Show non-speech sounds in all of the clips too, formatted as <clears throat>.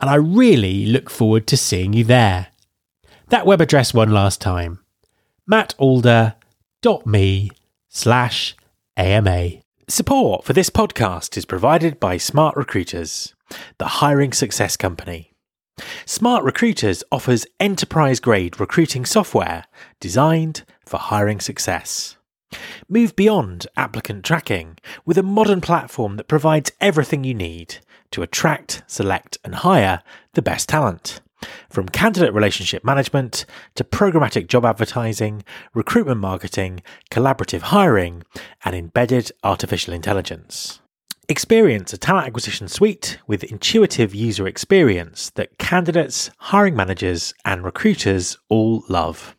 and I really look forward to seeing you there. That web address one last time mattalder.me slash AMA. Support for this podcast is provided by Smart Recruiters, the hiring success company. Smart Recruiters offers enterprise grade recruiting software designed for hiring success. Move beyond applicant tracking with a modern platform that provides everything you need to attract, select, and hire the best talent. From candidate relationship management to programmatic job advertising, recruitment marketing, collaborative hiring, and embedded artificial intelligence. Experience a talent acquisition suite with intuitive user experience that candidates, hiring managers, and recruiters all love.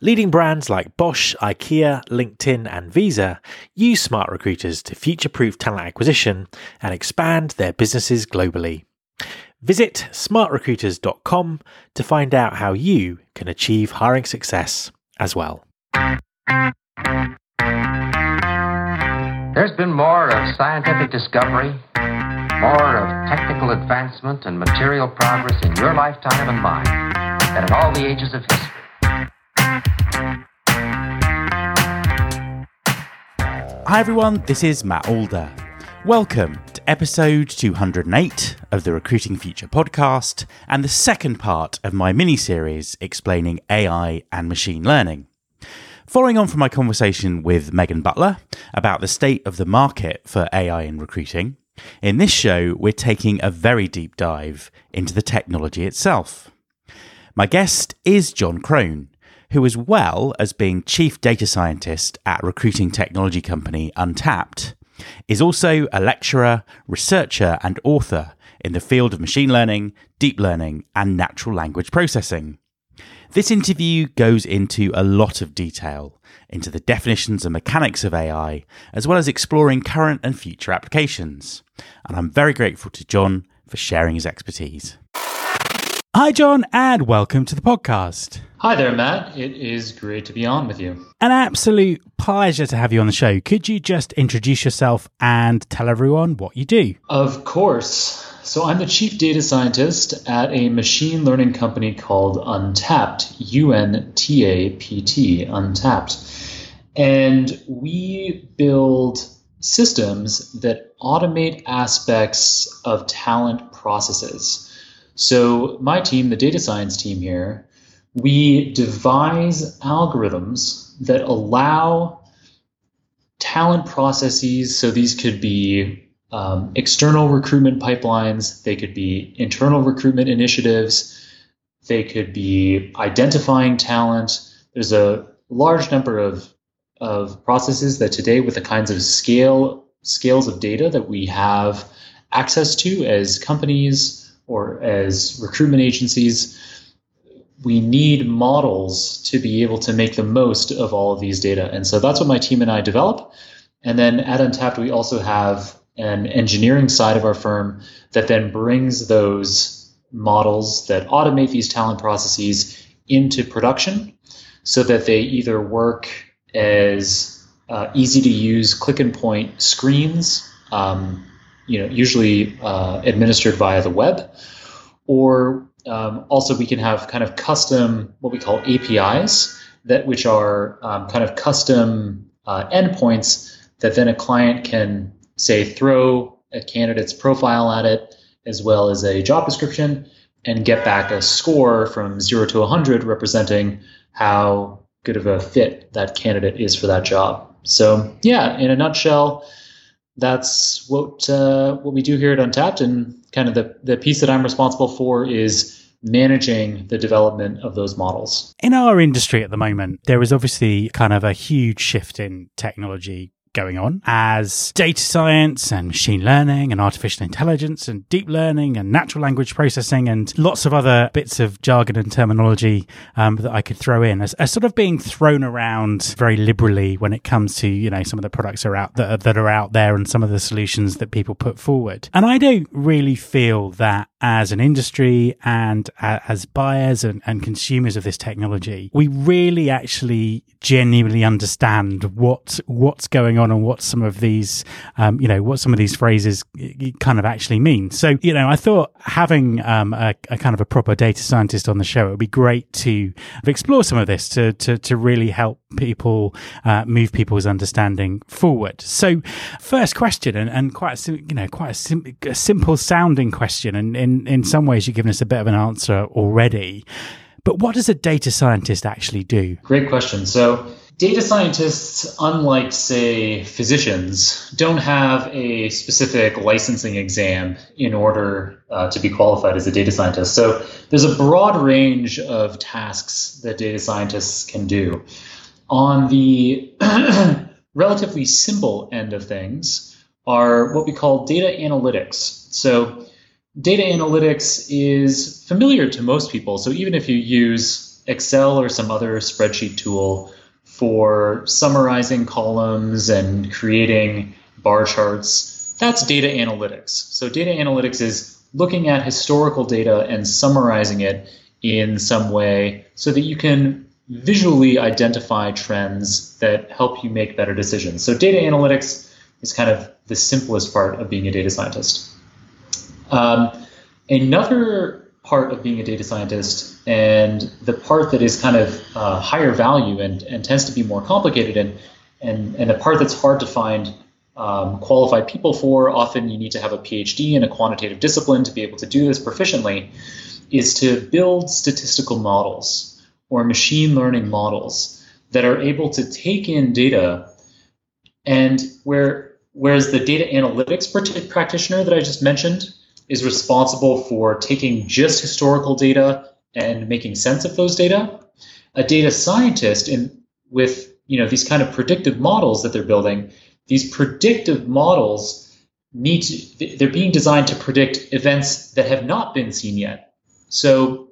Leading brands like Bosch, IKEA, LinkedIn, and Visa use smart recruiters to future proof talent acquisition and expand their businesses globally. Visit smartrecruiters.com to find out how you can achieve hiring success as well. There's been more of scientific discovery, more of technical advancement and material progress in your lifetime and mine than in all the ages of history. Hi everyone, this is Matt Alder. Welcome to episode 208 of the Recruiting Future podcast and the second part of my mini series explaining AI and machine learning. Following on from my conversation with Megan Butler about the state of the market for AI in recruiting, in this show we're taking a very deep dive into the technology itself. My guest is Jon Krohn, who, as well as being chief data scientist at recruiting technology company Untapt, is also a lecturer, researcher, and author in the field of machine learning, deep learning, and natural language processing. This interview goes into a lot of detail into the definitions and mechanics of AI, as well as exploring current and future applications. And I'm very grateful to Jon for sharing his expertise. Hi, Jon, and welcome to the podcast. Hi there, Matt. It is great to be on with you. An absolute pleasure to have you on the show. Could you just introduce yourself and tell everyone what you do? Of course. So, I'm the chief data scientist at a machine learning company called Untapt, U N T A P T, Untapt. And we build systems that automate aspects of talent processes. So, my team, the data science team here, we devise algorithms that allow talent processes. So, these could be um, external recruitment pipelines, they could be internal recruitment initiatives, they could be identifying talent. There's a large number of, of processes that today, with the kinds of scale scales of data that we have access to as companies, or as recruitment agencies, we need models to be able to make the most of all of these data. And so that's what my team and I develop. And then at Untapt, we also have an engineering side of our firm that then brings those models that automate these talent processes into production so that they either work as uh, easy to use click and point screens um, you know, usually uh, administered via the web. Or um, also we can have kind of custom what we call APIs that which are um, kind of custom uh, endpoints that then a client can say throw a candidate's profile at it as well as a job description and get back a score from zero to 100 representing how good of a fit that candidate is for that job. So, yeah, in a nutshell, that's what uh, what we do here at Untapt, and kind of the the piece that I'm responsible for is managing the development of those models. In our industry at the moment, there is obviously kind of a huge shift in technology going on as data science and machine learning and artificial intelligence and deep learning and natural language processing and lots of other bits of jargon and terminology um, that I could throw in as, as, sort of being thrown around very liberally when it comes to you know some of the products are out that are, that are out there and some of the solutions that people put forward. And I don't really feel that as an industry and as buyers and, and consumers of this technology, we really actually genuinely understand what what's going on and what some of these um, you know what some of these phrases kind of actually mean. So you know, I thought having um, a, a, kind of a proper data scientist on the show it would be great to explore some of this to to, to really help people uh, move people's understanding forward. So, first question, and, and quite a sim- you know quite a, sim- a simple sounding question, and in in some ways you've given us a bit of an answer already. But what does a data scientist actually do? Great question. So, data scientists, unlike, say, physicians, don't have a specific licensing exam in order uh, to be qualified as a data scientist. So, there's a broad range of tasks that data scientists can do. On the <clears throat> relatively simple end of things are what we call data analytics. So, data analytics is familiar to most people. So even if you use Excel or some other spreadsheet tool for summarizing columns and creating bar charts, that's data analytics. So data analytics is looking at historical data and summarizing it in some way so that you can visually identify trends that help you make better decisions. So data analytics is kind of the simplest part of being a data scientist. Um, another part of being a data scientist, and the part that is kind of uh, higher value and, and tends to be more complicated, and, and, and the part that's hard to find um, qualified people for, often you need to have a PhD in a quantitative discipline to be able to do this proficiently, is to build statistical models or machine learning models that are able to take in data and where whereas the data analytics practitioner that I just mentioned is responsible for taking just historical data and making sense of those data. A data scientist in with you know these kind of predictive models that they're building, these predictive models need to they're being designed to predict events that have not been seen yet. So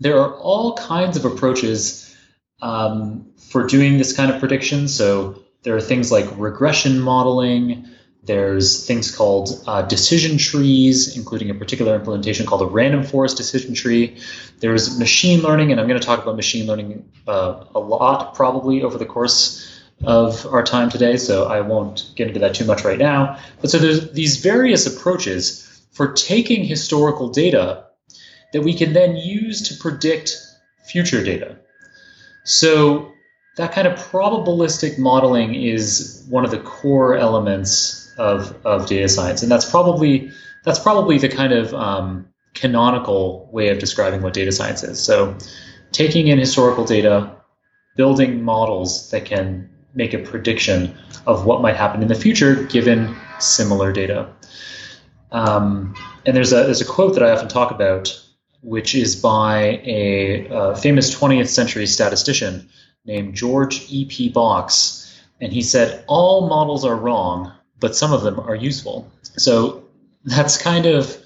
there are all kinds of approaches um, for doing this kind of prediction. So there are things like regression modeling. There's things called uh, decision trees, including a particular implementation called a random forest decision tree. There's machine learning, and I'm going to talk about machine learning uh, a lot probably over the course of our time today, so I won't get into that too much right now. But so there's these various approaches for taking historical data that we can then use to predict future data. So that kind of probabilistic modeling is one of the core elements of, of data science, and that's probably that's probably the kind of um, canonical way of describing what data science is. So, taking in historical data, building models that can make a prediction of what might happen in the future given similar data. Um, and there's a there's a quote that I often talk about, which is by a, a famous 20th century statistician named George E. P. Box, and he said, "All models are wrong, but some of them are useful. So that's kind of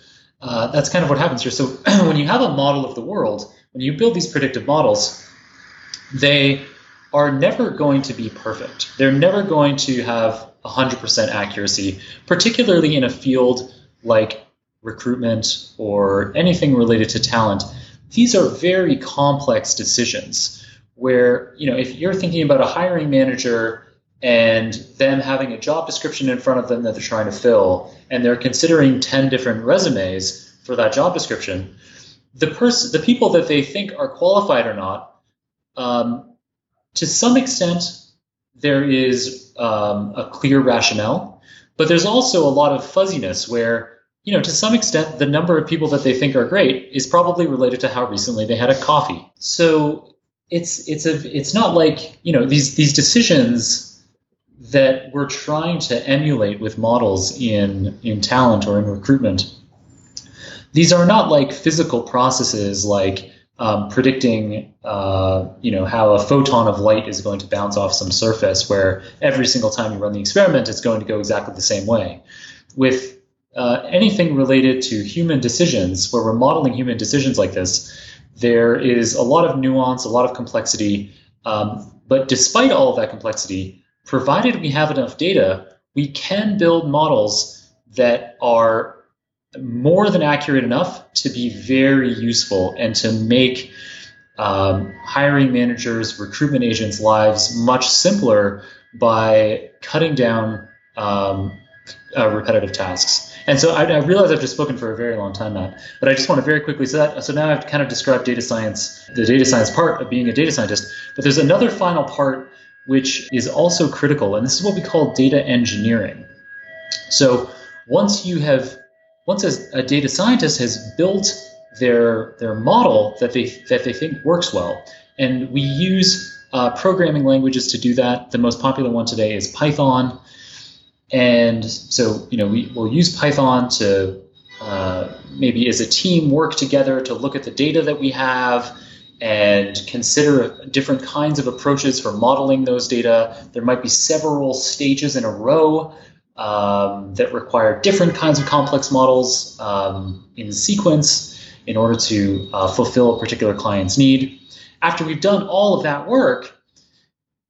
uh, that's kind of what happens here. So <clears throat> when you have a model of the world, when you build these predictive models, they are never going to be perfect. They're never going to have 100% accuracy, particularly in a field like recruitment or anything related to talent. These are very complex decisions where, you know, if you're thinking about a hiring manager and them having a job description in front of them that they're trying to fill, and they're considering 10 different resumes for that job description, the person, the people that they think are qualified or not, um, to some extent, there is um, a clear rationale, but there's also a lot of fuzziness where you know, to some extent, the number of people that they think are great is probably related to how recently they had a coffee. So it's it's a it's not like you know these these decisions that we're trying to emulate with models in in talent or in recruitment. These are not like physical processes like um, predicting, uh, you know, how a photon of light is going to bounce off some surface, where every single time you run the experiment, it's going to go exactly the same way. With uh, anything related to human decisions, where we're modeling human decisions like this, there is a lot of nuance, a lot of complexity. Um, but despite all of that complexity, provided we have enough data, we can build models that are more than accurate enough to be very useful and to make um, hiring managers, recruitment agents' lives much simpler by cutting down um, uh, repetitive tasks. And so I, I, realize I've just spoken for a very long time, Matt, but I just want to very quickly so that so now I've kind of described data science, the data science part of being a data scientist. But there's another final part which is also critical, and this is what we call data engineering. So once you have once a data scientist has built their their model that they that they think works well, and we use uh, programming languages to do that. The most popular one today is Python. And so, you know, we will use Python to uh, maybe as a team work together to look at the data that we have and consider different kinds of approaches for modeling those data. There might be several stages in a row um, that require different kinds of complex models um, in sequence in order to uh, fulfill a particular client's need. After we've done all of that work,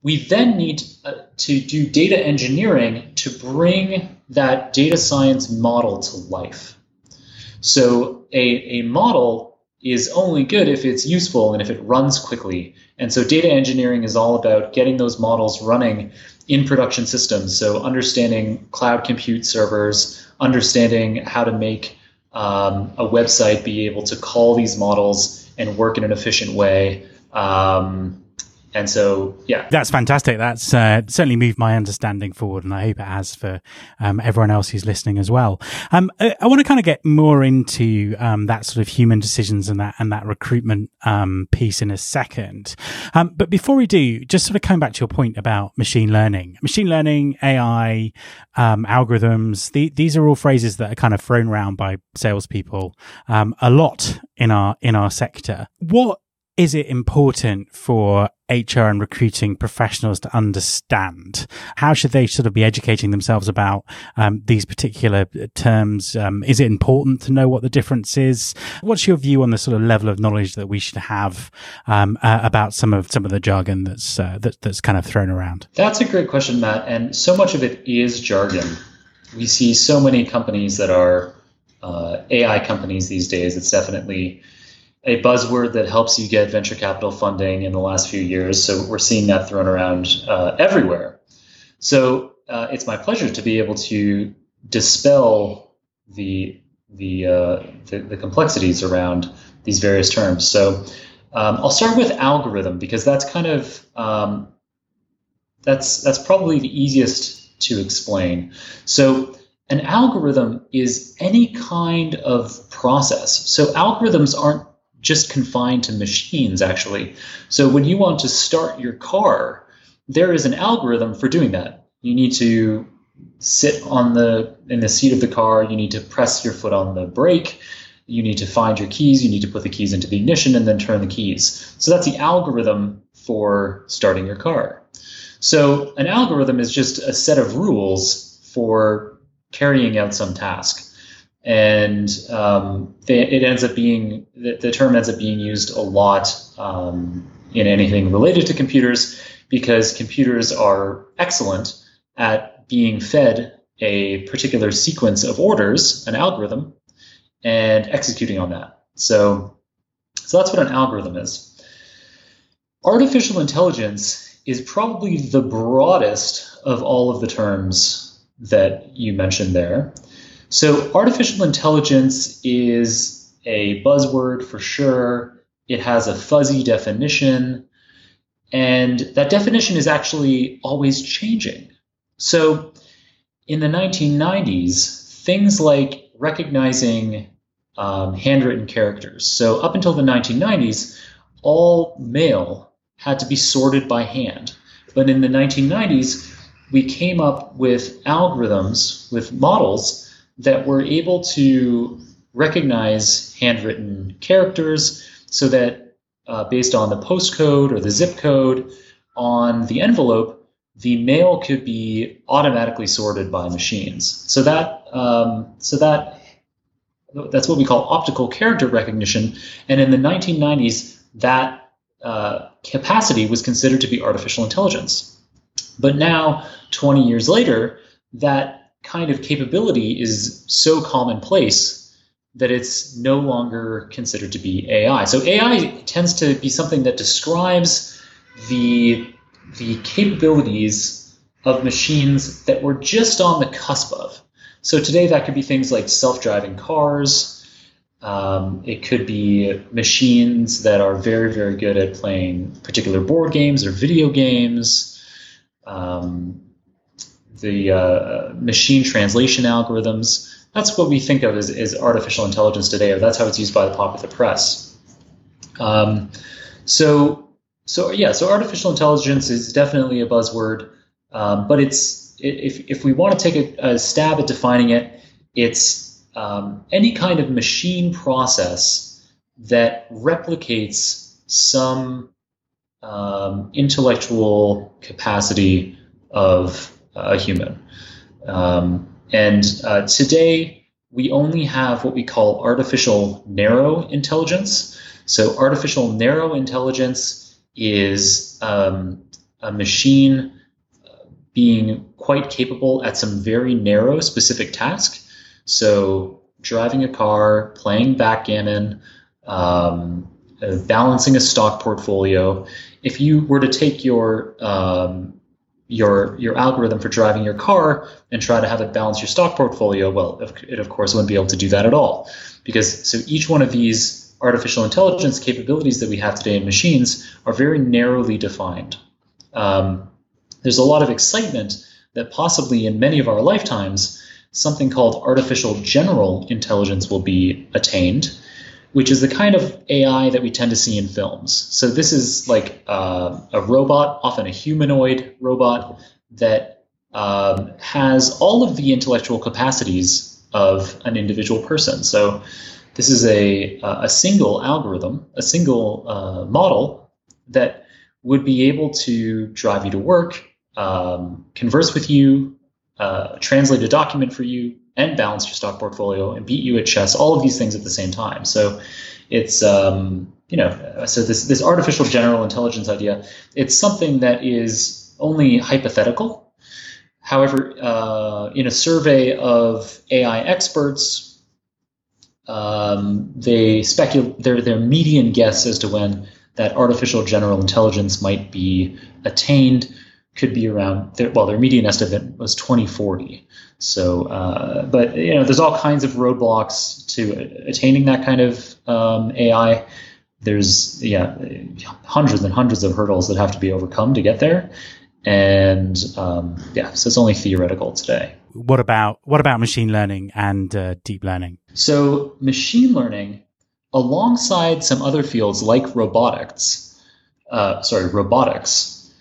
we then need uh, to do data engineering to bring that data science model to life. So a, a model is only good if it's useful and if it runs quickly. And so data engineering is all about getting those models running in production systems. So understanding cloud compute servers, understanding how to make um, a website be able to call these models and work in an efficient way. Um, and so, yeah. That's fantastic. That's uh, certainly moved my understanding forward, and I hope it has for um, everyone else who's listening as well. Um, I, I want to kind of get more into um, that sort of human decisions and that and that recruitment um, piece in a second. Um, but before we do, just sort of coming back to your point about machine learning, machine learning, AI, um, algorithms. The, these are all phrases that are kind of thrown around by salespeople a lot in our in our sector. What is it important for HR and recruiting professionals to understand? How should they sort of be educating themselves about um, these particular uh, terms? Um, is it important to know what the difference is? What's your view on the sort of level of knowledge that we should have um, uh, about some of some of the jargon that's uh, that, that's kind of thrown around? That's a great question, Matt. And so much of it is jargon. We see so many companies that are uh, AI companies these days. It's definitely a buzzword that helps you get venture capital funding in the last few years. So we're seeing that thrown around uh, everywhere. So uh, it's my pleasure to be able to dispel the the, uh, the, the complexities around these various terms. So um, I'll start with algorithm because that's kind of um, that's that's probably the easiest to explain. So an algorithm is any kind of process. So algorithms aren't just confined to machines, actually. So when you want to start your car, there is an algorithm for doing that. You need to sit on the in the seat of the car. You need to press your foot on the brake. You need to find your keys. You need to put the keys into the ignition and then turn the keys. So that's the algorithm for starting your car. So an algorithm is just a set of rules for carrying out some task and um, they, it ends up being the, the, term ends up being used a lot um, in anything related to computers because computers are excellent at being fed a particular sequence of orders, an algorithm, and executing on that. So, so that's what an algorithm is. Artificial intelligence is probably the broadest of all of the terms that you mentioned there. So, artificial intelligence is a buzzword for sure. It has a fuzzy definition, and that definition is actually always changing. So, in the 1990s, things like recognizing um, handwritten characters. So up until the 1990s, all mail had to be sorted by hand. But in the 1990s, we came up with algorithms, with models that were able to recognize handwritten characters so that uh, based on the postcode or the zip code on the envelope, the mail could be automatically sorted by machines. So that um, so that that's what we call optical character recognition. And in the 1990s, that uh, capacity was considered to be artificial intelligence. But now, 20 years later, that kind of capability is so commonplace that it's no longer considered to be AI. So AI tends to be something that describes the the capabilities of machines that we're just on the cusp of. So today that could be things like self-driving cars. Um, it could be machines that are very, very good at playing particular board games or video games. Um, the uh, machine translation algorithms. That's what we think of as, as, artificial intelligence today, or that's how it's used by the popular press. Um, so, so yeah, so artificial intelligence is definitely a buzzword, um, but it's if if we want to take a, a stab at defining it, it's um, any kind of machine process that replicates some um, intellectual capacity of a human. Um, and uh, today, we only have what we call artificial narrow intelligence. So, artificial narrow intelligence is um, a machine uh, being quite capable at some very narrow specific task. So, driving a car, playing backgammon, um, balancing a stock portfolio. If you were to take your um, your your algorithm for driving your car and try to have it balance your stock portfolio, well, it of course wouldn't be able to do that at all, because so each one of these artificial intelligence capabilities that we have today in machines are very narrowly defined. Um, there's a lot of excitement that possibly in many of our lifetimes something called artificial general intelligence will be attained, which is the kind of AI that we tend to see in films. So this is like uh, a robot, often a humanoid robot, that um, has all of the intellectual capacities of an individual person. So this is a, a single algorithm, a single uh, model that would be able to drive you to work, um, converse with you, uh, translate a document for you, and balance your stock portfolio and beat you at chess, all of these things at the same time. So it's um, you know so this this artificial general intelligence idea it's something that is only hypothetical. However, uh, in a survey of AI experts, um, they speculate their their median guess as to when that artificial general intelligence might be attained could be around well their median estimate was 2040 so uh, but you know there's all kinds of roadblocks to attaining that kind of um, ai there's yeah hundreds and hundreds of hurdles that have to be overcome to get there. And um, yeah so it's only theoretical today. What about what about machine learning and uh, deep learning? So machine learning alongside some other fields like robotics uh, sorry robotics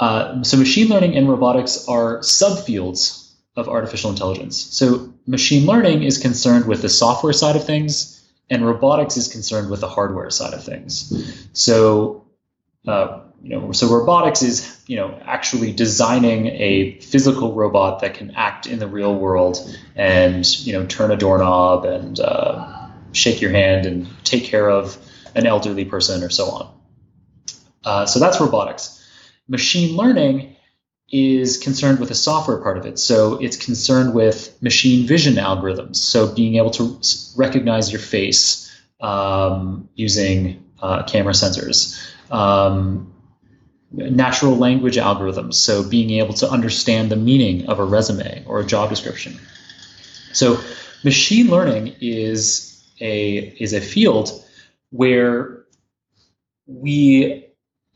uh, so machine learning and robotics are subfields of artificial intelligence. So machine learning is concerned with the software side of things, and robotics is concerned with the hardware side of things. So uh, you know, so robotics is you know actually designing a physical robot that can act in the real world and you know turn a doorknob and uh, shake your hand and take care of an elderly person or so on. Uh, so that's robotics. Machine learning is concerned with the software part of it. So it's concerned with machine vision algorithms. So being able to recognize your face um, using uh, camera sensors. Um, natural language algorithms. So being able to understand the meaning of a resume or a job description. So machine learning is a is a field where we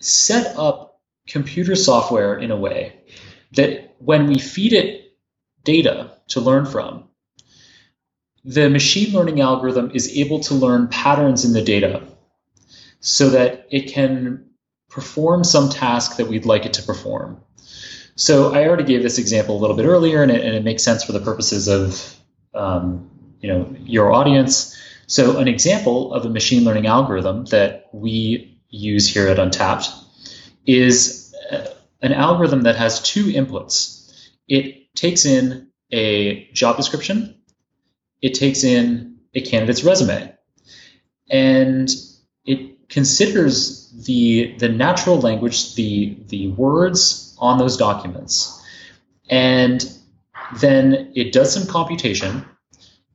set up computer software in a way that when we feed it data to learn from, the machine learning algorithm is able to learn patterns in the data so that it can perform some task that we'd like it to perform. So I already gave this example a little bit earlier, and it, and it makes sense for the purposes of um, you know your audience. So an example of a machine learning algorithm that we use here at Untapt is an algorithm that has two inputs. It takes in a job description, it takes in a candidate's resume, and it considers the the natural language, the the words on those documents, and then it does some computation,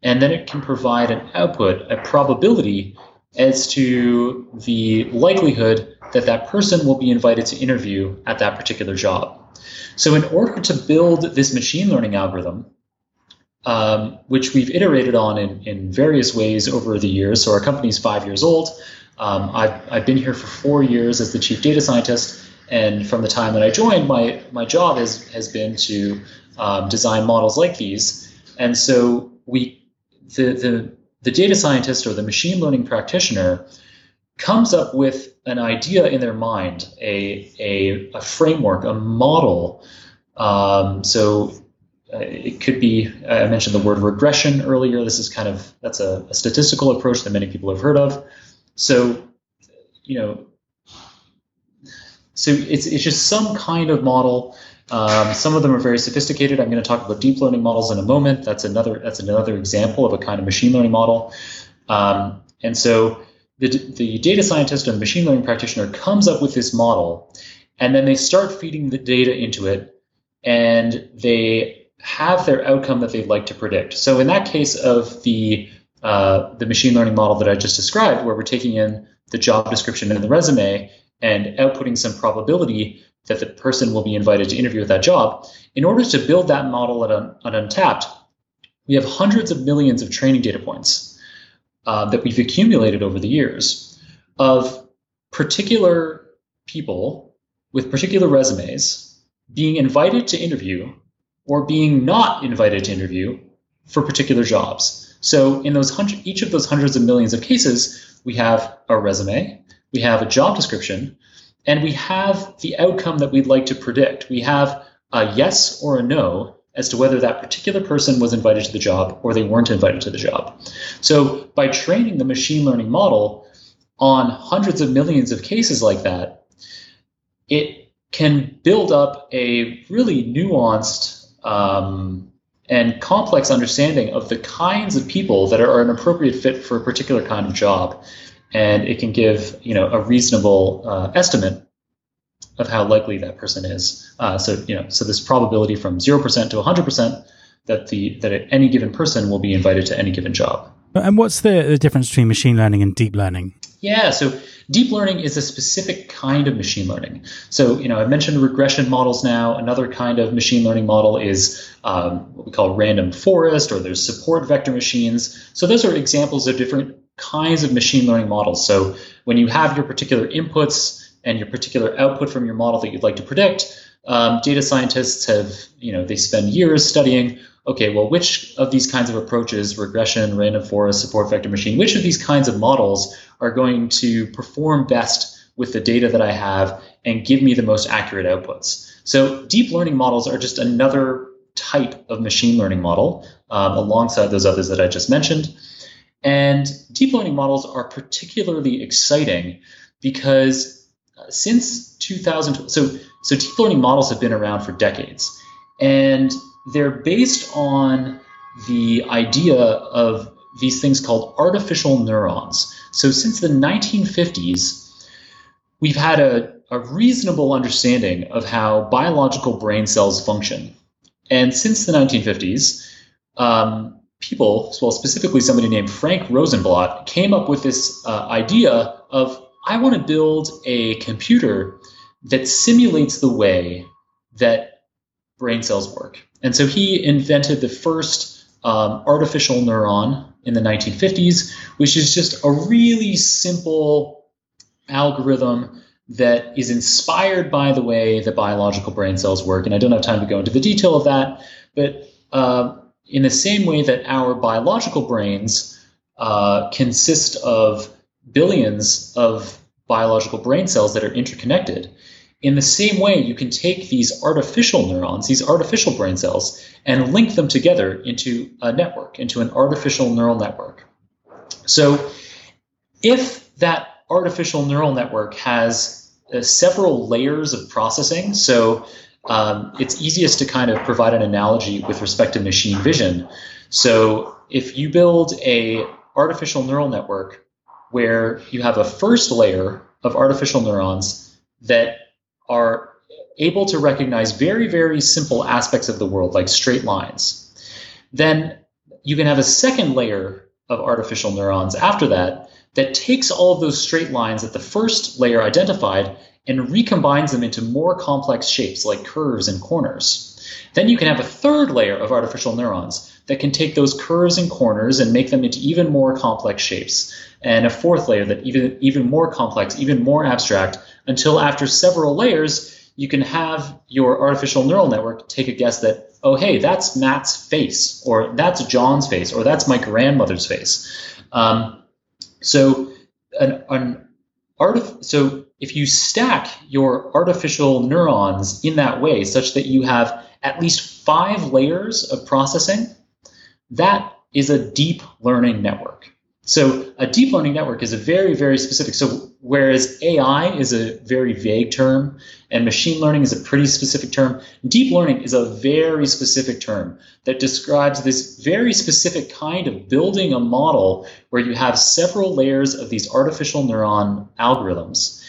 and then it can provide an output, a probability as to the likelihood that that person will be invited to interview at that particular job. So, in order to build this machine learning algorithm, um, which we've iterated on in, in various ways over the years, so our company's five years old. Um, I've, I've been here for four years as the chief data scientist, and from the time that I joined, my, my job has, has been to um, design models like these. And so we the, the the data scientist or the machine learning practitioner comes up with an idea in their mind, a, a, a framework, a model. Um, so uh, it could be, I mentioned the word regression earlier. This is kind of, that's a, a statistical approach that many people have heard of. So, you know, so it's, it's just some kind of model. Um, some of them are very sophisticated. I'm going to talk about deep learning models in a moment. That's another that's another example of a kind of machine learning model. Um, and so the, the data scientist or machine learning practitioner comes up with this model, and then they start feeding the data into it, and they have their outcome that they'd like to predict. So in that case of the uh, the machine learning model that I just described, where we're taking in the job description and the resume and outputting some probability that the person will be invited to interview with that job. In order to build that model at, un- at Untapt, we have hundreds of millions of training data points uh, that we've accumulated over the years of particular people with particular resumes being invited to interview or being not invited to interview for particular jobs. So in those hundred, each of those hundreds of millions of cases, we have a resume, we have a job description, and we have the outcome that we'd like to predict. We have a yes or a no as to whether that particular person was invited to the job or they weren't invited to the job. So by training the machine learning model on hundreds of millions of cases like that, it can build up a really nuanced um, and complex understanding of the kinds of people that are an appropriate fit for a particular kind of job and it can give you know a reasonable uh, estimate of how likely that person is. Uh, so you know, so this probability from zero percent to one hundred percent that the that any given person will be invited to any given job. And what's the, the difference between machine learning and deep learning? Yeah, so deep learning is a specific kind of machine learning. So, you know, I've mentioned regression models now. Another kind of machine learning model is um, what we call random forest, or there's support vector machines. So, those are examples of different kinds of machine learning models. So when you have your particular inputs and your particular output from your model that you'd like to predict, um, data scientists have, you know, they spend years studying, okay, well, which of these kinds of approaches, regression, random forest, support vector machine, which of these kinds of models are going to perform best with the data that I have and give me the most accurate outputs? So deep learning models are just another type of machine learning model um, alongside those others that I just mentioned. And deep learning models are particularly exciting because since 2000, so, so deep learning models have been around for decades. And they're based on the idea of these things called artificial neurons. So since the 1950s, we've had a, a reasonable understanding of how biological brain cells function. And since the 1950s, um, people, well, specifically somebody named Frank Rosenblatt, came up with this uh, idea of I want to build a computer that simulates the way that brain cells work. And so he invented the first um, artificial neuron in the 1950s, which is just a really simple algorithm that is inspired by the way the biological brain cells work. And I don't have time to go into the detail of that, but uh, in the same way that our biological brains uh, consist of billions of biological brain cells that are interconnected. In the same way, you can take these artificial neurons, these artificial brain cells, and link them together into a network, into an artificial neural network. So, if that artificial neural network has uh, several layers of processing, so um, it's easiest to kind of provide an analogy with respect to machine vision. So, if you build a artificial neural network where you have a first layer of artificial neurons that are able to recognize very, very simple aspects of the world, like straight lines. Then you can have a second layer of artificial neurons after that that takes all of those straight lines that the first layer identified and recombines them into more complex shapes like curves and corners. Then you can have a third layer of artificial neurons that can take those curves and corners and make them into even more complex shapes. And a fourth layer that even even more complex, even more abstract, until after several layers, you can have your artificial neural network take a guess that, oh hey, that's Matt's face, or that's Jon's face, or that's my grandmother's face. Um, so an, an artif- so if you stack your artificial neurons in that way, such that you have at least five layers of processing, that is a deep learning network. So a deep learning network is a very, very specific. So whereas AI is a very vague term and machine learning is a pretty specific term, deep learning is a very specific term that describes this very specific kind of building a model where you have several layers of these artificial neuron algorithms.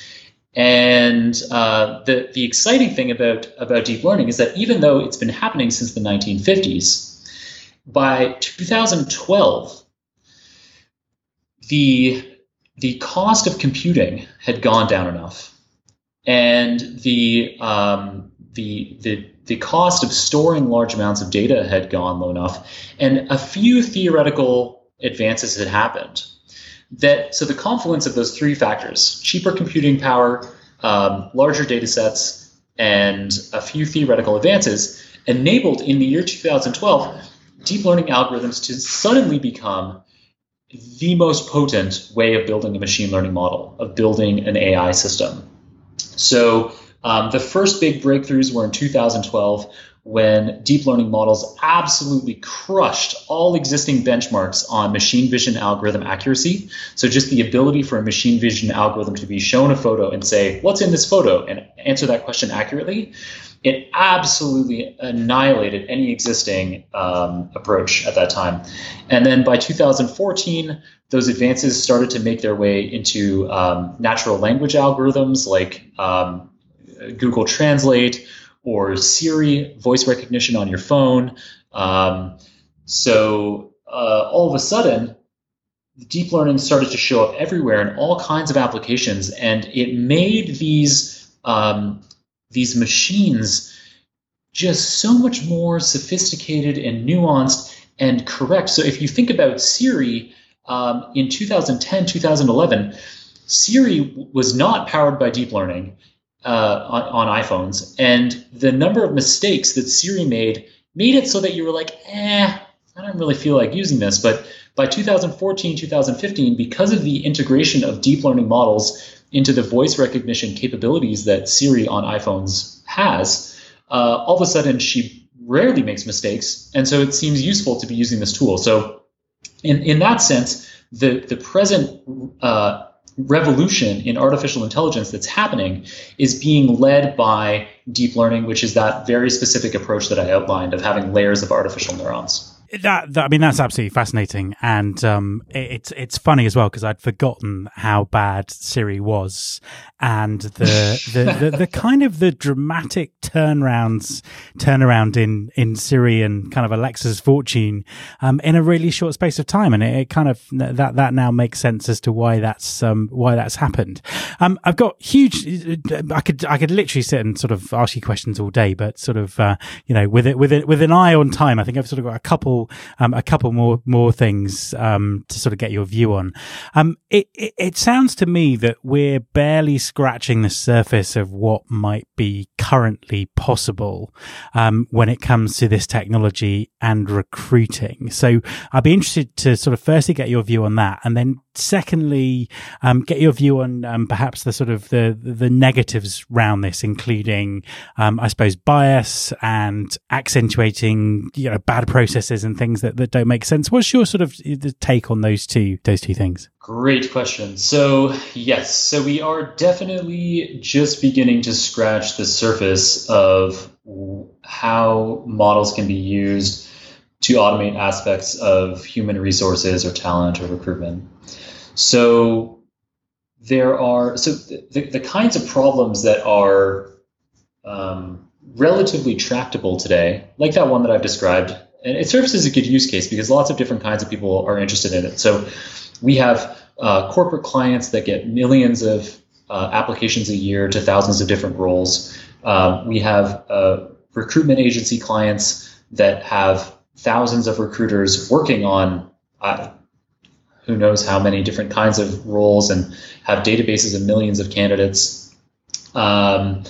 And uh, the, the exciting thing about, about deep learning is that even though it's been happening since the 1950s, by 2012, the the cost of computing had gone down enough, and the um, the the the cost of storing large amounts of data had gone low enough, and a few theoretical advances had happened. That so the confluence of those three factors: cheaper computing power, um, larger data sets, and a few theoretical advances, enabled in the year 2012 deep learning algorithms to suddenly become the most potent way of building a machine learning model, of building an AI system. So um, the first big breakthroughs were in 2012 when deep learning models absolutely crushed all existing benchmarks on machine vision algorithm accuracy. So, just the ability for a machine vision algorithm to be shown a photo and say, What's in this photo? and answer that question accurately it absolutely annihilated any existing um, approach at that time. And then by 2014, those advances started to make their way into um, natural language algorithms like um, Google Translate or Siri voice recognition on your phone. Um, so uh, all of a sudden, deep learning started to show up everywhere in all kinds of applications, and it made these um, these machines just so much more sophisticated and nuanced and correct. So if you think about Siri um, in 2010, 2011, Siri was not powered by deep learning uh, on, on, iPhones, and the number of mistakes that Siri made made it so that you were like, eh, I don't really feel like using this. But by 2014, 2015, because of the integration of deep learning models into the voice recognition capabilities that Siri on iPhones has, uh, all of a sudden she rarely makes mistakes, and so it seems useful to be using this tool. So, in in that sense, the the present uh, revolution in artificial intelligence that's happening is being led by deep learning, which is that very specific approach that I outlined of having layers of artificial neurons. That, that, I mean, that's absolutely fascinating, and um, it, it's it's funny as well because I'd forgotten how bad Siri was, and the the, <laughs> the, the, kind of the dramatic turnarounds turnaround in in Siri and kind of Alexa's fortune um, in a really short space of time, and it, it, kind of that that now makes sense as to why that's um, why that's happened. Um, I've got huge. I could I could literally sit and sort of ask you questions all day, but sort of uh, you know with it with it with an eye on time, I think I've sort of got a couple um, a couple more more things um, to sort of get your view on. Um, it, it, it sounds to me that we're barely scratching the surface of what might be currently possible um, when it comes to this technology and recruiting. So I'd be interested to sort of firstly get your view on that, and then secondly, um, get your view on um, perhaps the sort of the the negatives around this, including, um, I suppose, bias and accentuating you know bad processes and things that, that don't make sense. What's your sort of take on those two those two things? Great question. So yes, so we are definitely just beginning to scratch the surface of how models can be used to automate aspects of human resources or talent or recruitment. So there are so the, the kinds of problems that are um, relatively tractable today, like that one that I've described, and it serves as a good use case because lots of different kinds of people are interested in it. So we have uh, corporate clients that get millions of uh, applications a year to thousands of different roles. Uh, we have uh, recruitment agency clients that have thousands of recruiters working on uh, who knows how many different kinds of roles and have databases of millions of candidates. Um,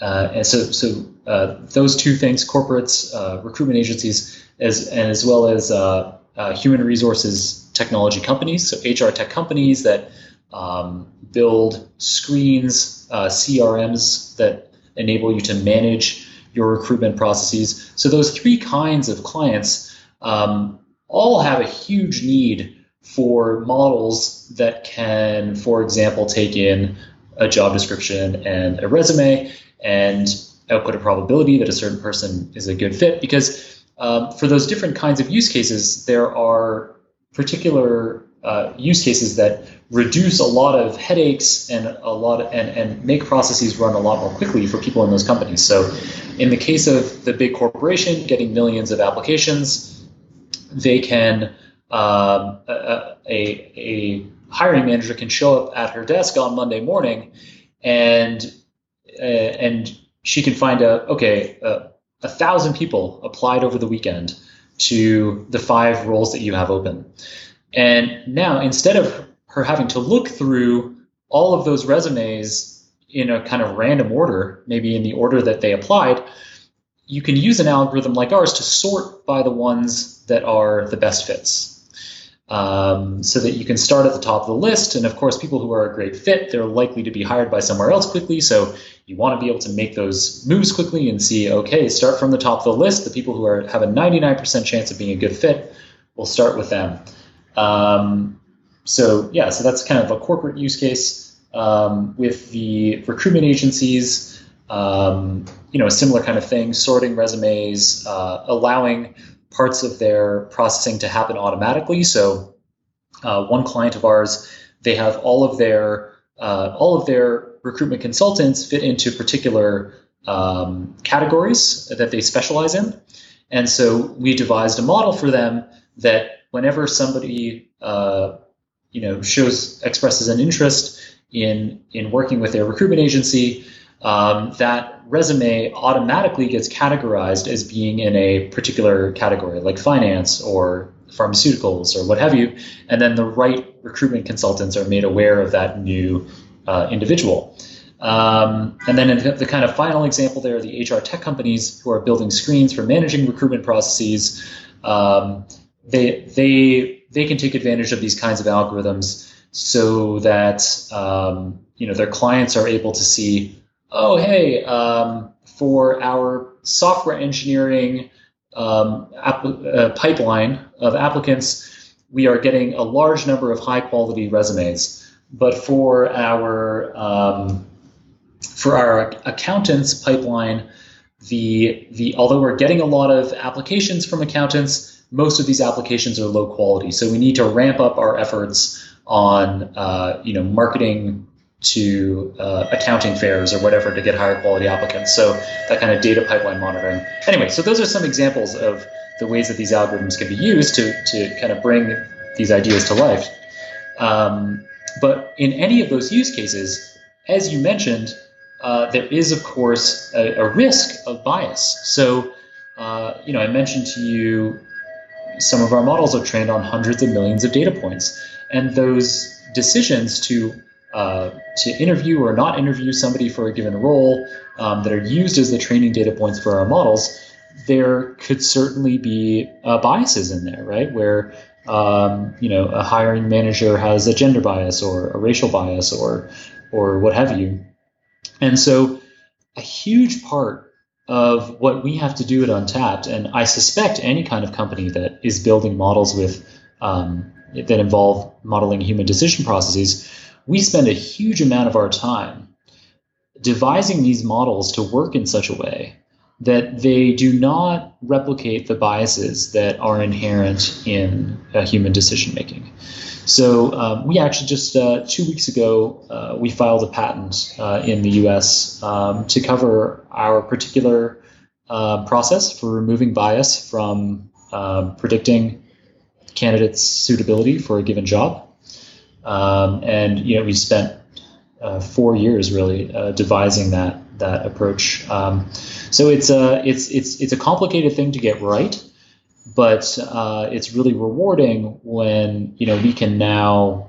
uh, and so, so uh, those two things, corporates, uh, recruitment agencies, as and as well as uh, uh, human resources technology companies, so HR tech companies that um, build screens, CRMs that enable you to manage your recruitment processes. So those three kinds of clients um, all have a huge need for models that can, for example, take in a job description and a resume and output a probability that a certain person is a good fit. Because um, for those different kinds of use cases, there are particular uh, use cases that reduce a lot of headaches and a lot of, and, and make processes run a lot more quickly for people in those companies. So, in the case of the big corporation getting millions of applications, they can um, a, a, hiring manager can show up at her desk on Monday morning, and uh, and she can find out okay uh, a thousand people applied over the weekend to the five roles that you have open, and now instead of her having to look through all of those resumes in a kind of random order, maybe in the order that they applied, you can use an algorithm like ours to sort by the ones that are the best fits um, so that you can start at the top of the list. And of course, people who are a great fit, they're likely to be hired by somewhere else quickly. So you want to be able to make those moves quickly and see, okay, start from the top of the list. The people who are have a 99% chance of being a good fit, we'll start with them. Um, so yeah, so that's kind of a corporate use case. Um, with the recruitment agencies, um, you know, a similar kind of thing, sorting resumes, uh, allowing parts of their processing to happen automatically. So uh, one client of ours, they have all of their uh, all of their recruitment consultants fit into particular um, categories that they specialize in, and so we devised a model for them that whenever somebody uh, you know shows expresses an interest in in working with their recruitment agency, um, that resume automatically gets categorized as being in a particular category, like finance or pharmaceuticals or what have you. And then the right recruitment consultants are made aware of that new uh, individual. Um, and then the kind of final example there, are the HR tech companies who are building screens for managing recruitment processes, um, they they they can take advantage of these kinds of algorithms so that um, you know their clients are able to see oh, hey, um, for our software engineering um, app- uh, pipeline of applicants, we are getting a large number of high quality resumes. But for our um, for our accountants pipeline, the the although we're getting a lot of applications from accountants, most of these applications are low quality. So we need to ramp up our efforts on uh, you know marketing to uh, accounting fairs or whatever to get higher quality applicants. So that kind of data pipeline monitoring. Anyway, so those are some examples of the ways that these algorithms can be used to, to kind of bring these ideas to life. Um, but in any of those use cases, as you mentioned, uh, there is, of course, a, a risk of bias. So, uh, you know, I mentioned to you some of our models are trained on hundreds of millions of data points, and those decisions to uh, to interview or not interview somebody for a given role um, that are used as the training data points for our models, there could certainly be uh, biases in there, right? Where um, you know a hiring manager has a gender bias or a racial bias or or what have you, and so a huge part of what we have to do at Untapt, and I suspect any kind of company that is building models with um, that involve modeling human decision processes we spend a huge amount of our time devising these models to work in such a way that they do not replicate the biases that are inherent in uh, human decision making. So um, we actually just uh, two weeks ago uh, we filed a patent uh, in the U.S. Um, to cover our particular uh, process for removing bias from um, predicting candidates' suitability for a given job. Um, and you know, we spent uh, four years really uh, devising that that approach. Um, so it's a it's it's it's a complicated thing to get right, but uh, it's really rewarding when you know we can now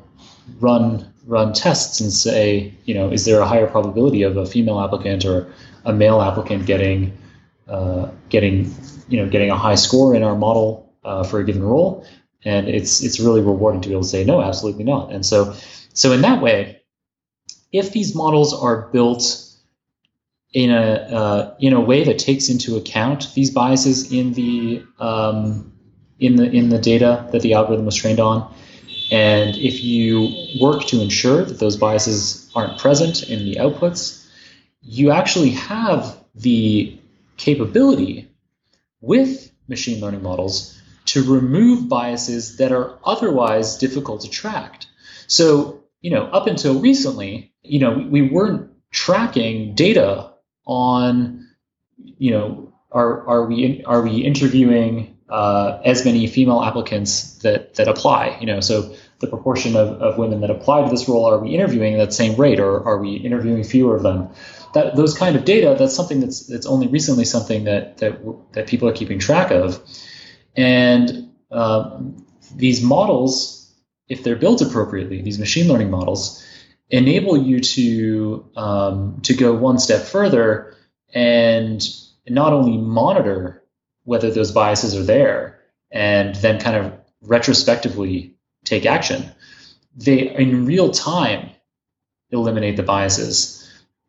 run run tests and say you know is there a higher probability of a female applicant or a male applicant getting uh, getting you know getting a high score in our model uh, for a given role. And it's it's really rewarding to be able to say no absolutely not. And so so in that way if these models are built in a uh, in a way that takes into account these biases in the um, in the in the data that the algorithm was trained on and if you work to ensure that those biases aren't present in the outputs you actually have the capability with machine learning models to remove biases that are otherwise difficult to track. So, you know, up until recently, you know, we, we weren't tracking data on, you know, are are we are we interviewing uh, as many female applicants that that apply? You know, so the proportion of, of women that apply to this role are we interviewing at that same rate, or are we interviewing fewer of them? That those kind of data, that's something that's that's only recently something that that that people are keeping track of. And uh, these models, if they're built appropriately, these machine learning models, enable you to um, to go one step further and not only monitor whether those biases are there and then kind of retrospectively take action, they in real time eliminate the biases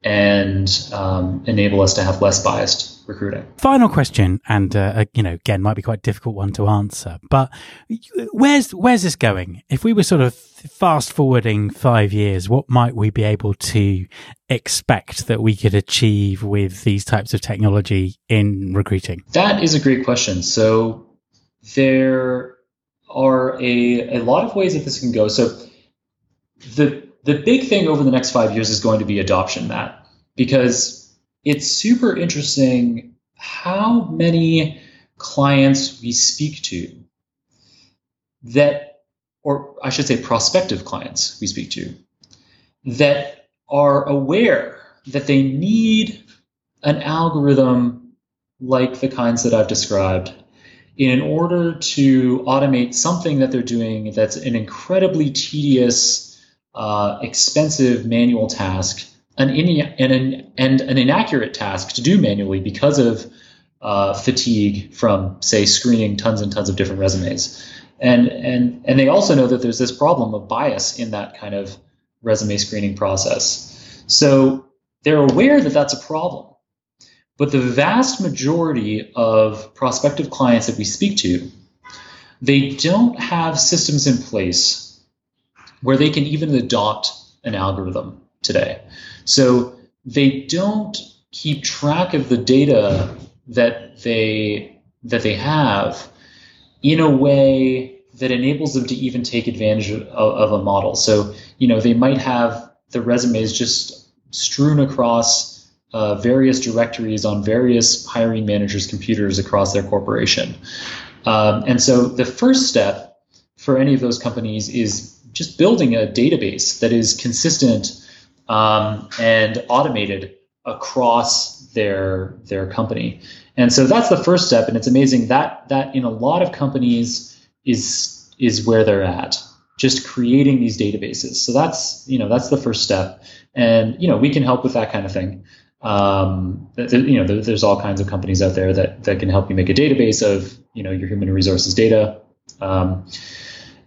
and um, enable us to have less biased recruiting. Final question, and uh, you know, again, might be quite a difficult one to answer, but where's where's this going? If we were sort of fast forwarding five years, what might we be able to expect that we could achieve with these types of technology in recruiting? That is a great question. So there are a, a lot of ways that this can go. So the the big thing over the next five years is going to be adoption, Matt, because it's super interesting how many clients we speak to that, or I should say, prospective clients we speak to that are aware that they need an algorithm like the kinds that I've described in order to automate something that they're doing that's an incredibly tedious, uh, expensive manual task an, in an, and an inaccurate task to do manually because of uh, fatigue from, say, screening tons and tons of different resumes. And, and, and they also know that there's this problem of bias in that kind of resume screening process. So they're aware that that's a problem. But the vast majority of prospective clients that we speak to, they don't have systems in place where they can even adopt an algorithm today. So they don't keep track of the data that they that they have in a way that enables them to even take advantage of, of a model. So you know they might have the resumes just strewn across uh, various directories on various hiring managers' computers across their corporation. Um, and so the first step for any of those companies is just building a database that is consistent um, and automated across their their company. And so that's the first step, and it's amazing that that in a lot of companies is is where they're at. Just creating these databases. So that's you know that's the first step, and you know we can help with that kind of thing. Um, you know, there's all kinds of companies out there that that can help you make a database of you know your human resources data. Um,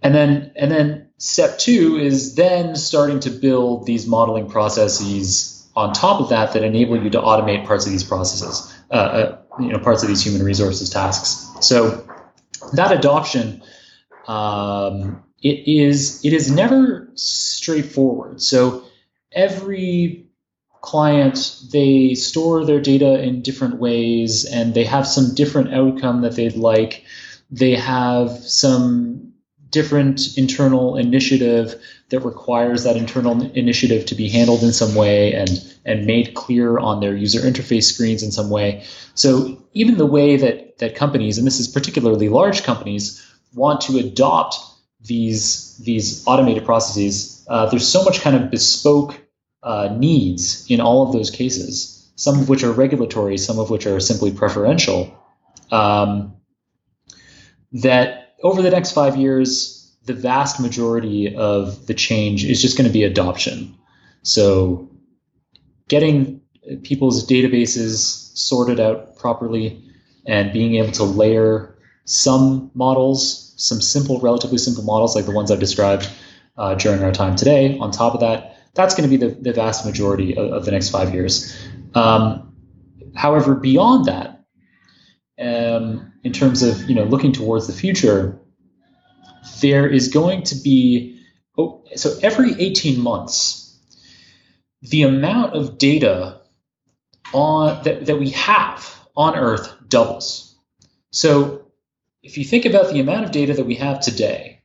and then and then step two is then starting to build these modeling processes on top of that that enable you to automate parts of these processes, uh, uh, you know, parts of these human resources tasks. So that adoption, um, it is it is never straightforward. So every client they store their data in different ways and they have some different outcome that they'd like they have some different internal initiative that requires that internal initiative to be handled in some way and and made clear on their user interface screens in some way. So even the way that that companies, and this is particularly large companies, want to adopt these these automated processes, uh, there's so much kind of bespoke uh, needs in all of those cases. Some of which are regulatory, some of which are simply preferential. Um, that over the next five years, the vast majority of the change is just going to be adoption. So, getting people's databases sorted out properly and being able to layer some models, some simple, relatively simple models like the ones I've described uh, during our time today, on top of that, that's going to be the, the vast majority of, of the next five years. Um, however, beyond that, um, in terms of you know looking towards the future, there is going to be oh, so every 18 months, the amount of data on that, that we have on Earth doubles. So if you think about the amount of data that we have today,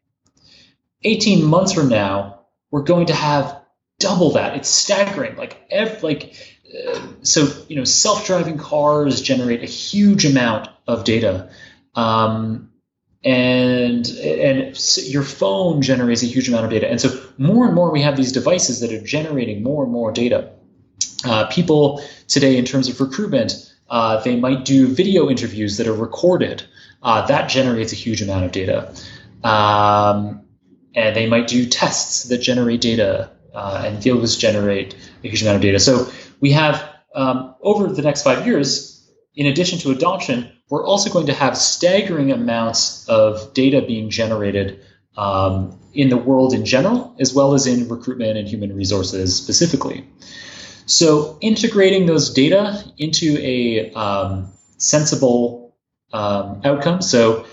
18 months from now, we're going to have double that. It's staggering. Like every, like uh, so you know self-driving cars generate a huge amount of data. Um, and and your phone generates a huge amount of data. And so more and more we have these devices that are generating more and more data. Uh, people today in terms of recruitment uh, they might do video interviews that are recorded. Uh, that generates a huge amount of data. Um, and they might do tests that generate data uh, and those generate a huge amount of data. So we have um, over the next five years, in addition to adoption, we're also going to have staggering amounts of data being generated um, in the world in general, as well as in recruitment and human resources specifically. So, integrating those data into a um, sensible um, outcome. So,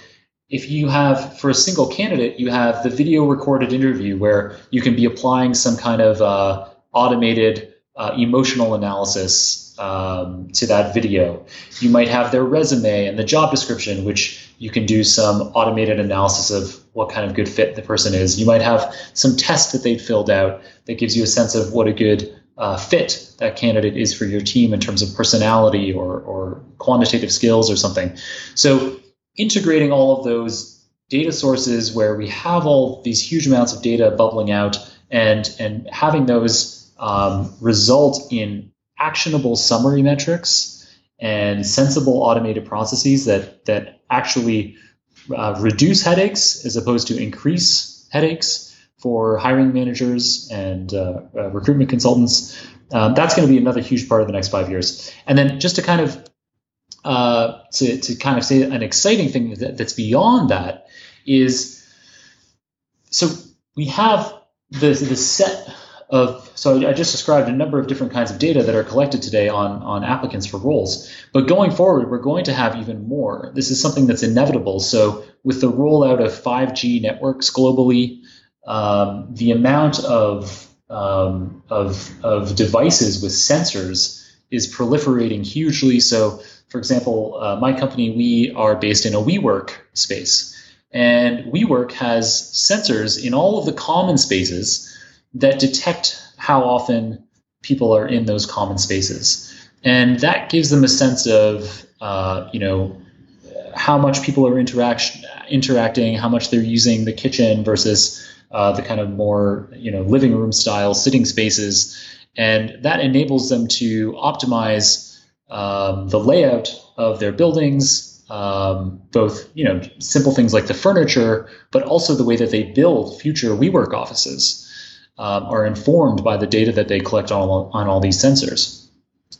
if you have for a single candidate, you have the video recorded interview where you can be applying some kind of uh, automated uh, emotional analysis um, to that video. You might have their resume and the job description, which you can do some automated analysis of what kind of good fit the person is. You might have some test that they've filled out that gives you a sense of what a good uh, fit that candidate is for your team in terms of personality or, or quantitative skills or something. So integrating all of those data sources where we have all these huge amounts of data bubbling out and and having those um, result in actionable summary metrics and sensible automated processes that that actually uh, reduce headaches as opposed to increase headaches for hiring managers and uh, uh, recruitment consultants. Um, that's going to be another huge part of the next five years. And then just to kind of uh, to, to kind of say an exciting thing that, that's beyond that is so we have the the set of so I just described a number of different kinds of data that are collected today on on applicants for roles. But going forward, we're going to have even more. This is something that's inevitable. So with the rollout of 5G networks globally, um, the amount of um, of of devices with sensors is proliferating hugely. So, for example, uh, my company we are based in a WeWork space, and WeWork has sensors in all of the common spaces that detect how often people are in those common spaces. And that gives them a sense of, uh, you know, how much people are interact- interacting, how much they're using the kitchen versus uh, the kind of more, you know, living room style sitting spaces. And that enables them to optimize um, the layout of their buildings um, both you know simple things like the furniture, but also the way that they build future WeWork offices um, are informed by the data that they collect on all, on all these sensors.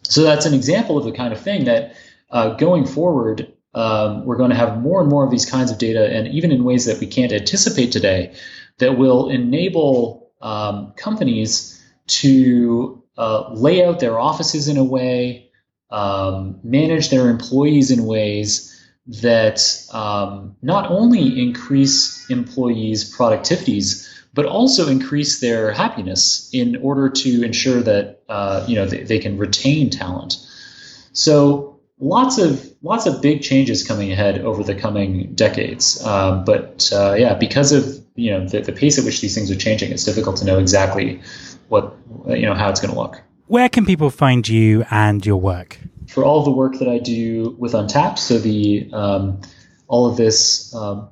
So that's an example of the kind of thing that uh, going forward, um, we're going to have more and more of these kinds of data, and even in ways that we can't anticipate today, that will enable um, companies to uh, lay out their offices in a way, um, manage their employees in ways that um, not only increase employees' productivities, but also increase their happiness in order to ensure that uh, you know they, they, can retain talent. So lots of lots of big changes coming ahead over the coming decades. Um, but uh, yeah, because of you know the, the pace at which these things are changing, it's difficult to know exactly what you know how it's going to look. Where can people find you and your work? for all the work that I do with Untapt, so the um, all of this um,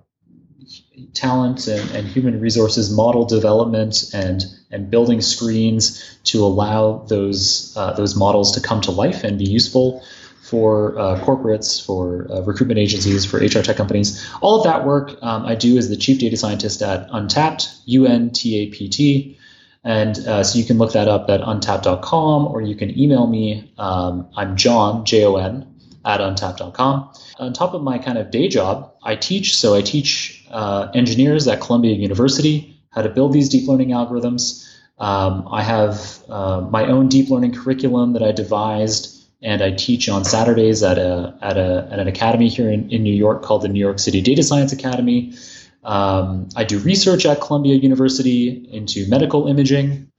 talent and, and, human resources model development and and building screens to allow those uh, those models to come to life and be useful for uh, corporates, for uh, recruitment agencies, for HR tech companies. All of that work um, I do as the chief data scientist at Untapt, U N T A P T. And uh, so you can look that up at untapt.com or you can email me. Um, I'm Jon, J O N, at untapt.com. On top of my kind of day job, I teach. So I teach uh, engineers at Columbia University how to build these deep learning algorithms. Um, I have uh, my own deep learning curriculum that I devised and I teach on Saturdays at a at a at an academy here in, in New York called the New York City Data Science Academy. Um, I do research at Columbia University into medical imaging,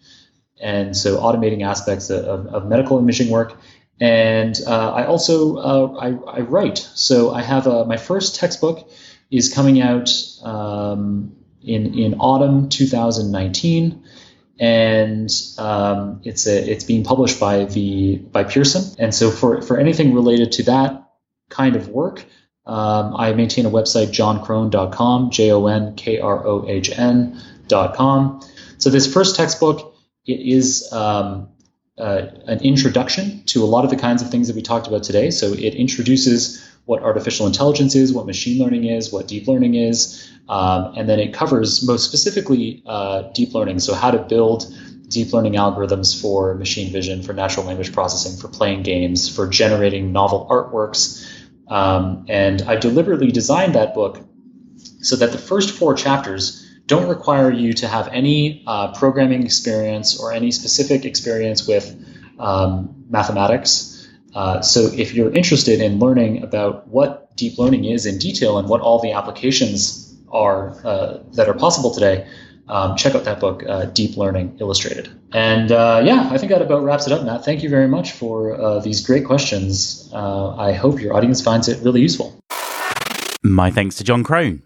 and so automating aspects of, of medical imaging work. And uh, I also uh, I, I, write. So I have a, my first textbook is coming out um, in in autumn 2019 and um, it's a, it's being published by the by Pearson. And so for for anything related to that kind of work, um, I maintain a website, jonkrohn.com, J O N K R O H N.com. So, this first textbook it is um, uh, an introduction to a lot of the kinds of things that we talked about today. So, it introduces what artificial intelligence is, what machine learning is, what deep learning is, um, and then it covers most specifically uh, deep learning. So, how to build deep learning algorithms for machine vision, for natural language processing, for playing games, for generating novel artworks. Um, and I deliberately designed that book so that the first four chapters don't require you to have any uh, programming experience or any specific experience with um, mathematics. Uh, so if you're interested in learning about what deep learning is in detail and what all the applications are uh, that are possible today, um, check out that book, uh, Deep Learning Illustrated. And uh, yeah, I think that about wraps it up, Matt. Thank you very much for uh, these great questions. I hope your audience finds it really useful. My thanks to Jon Krohn.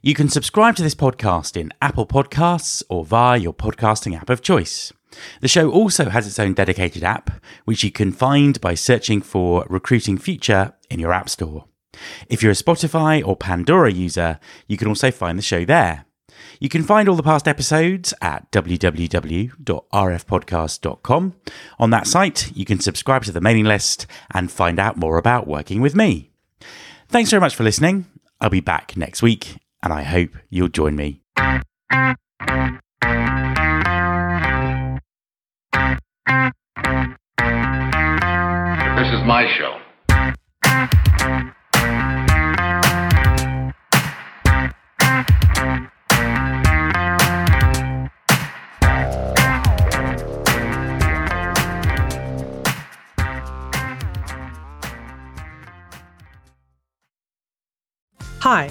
You can subscribe to this podcast in Apple Podcasts or via your podcasting app of choice. The show also has its own dedicated app, which you can find by searching for Recruiting Future in your App Store. If you're a Spotify or Pandora user, you can also find the show there. You can find all the past episodes at www.rfpodcast.com. On that site, you can subscribe to the mailing list and find out more about working with me. Thanks very much for listening. I'll be back next week, and I hope you'll join me. This is my show. Hi,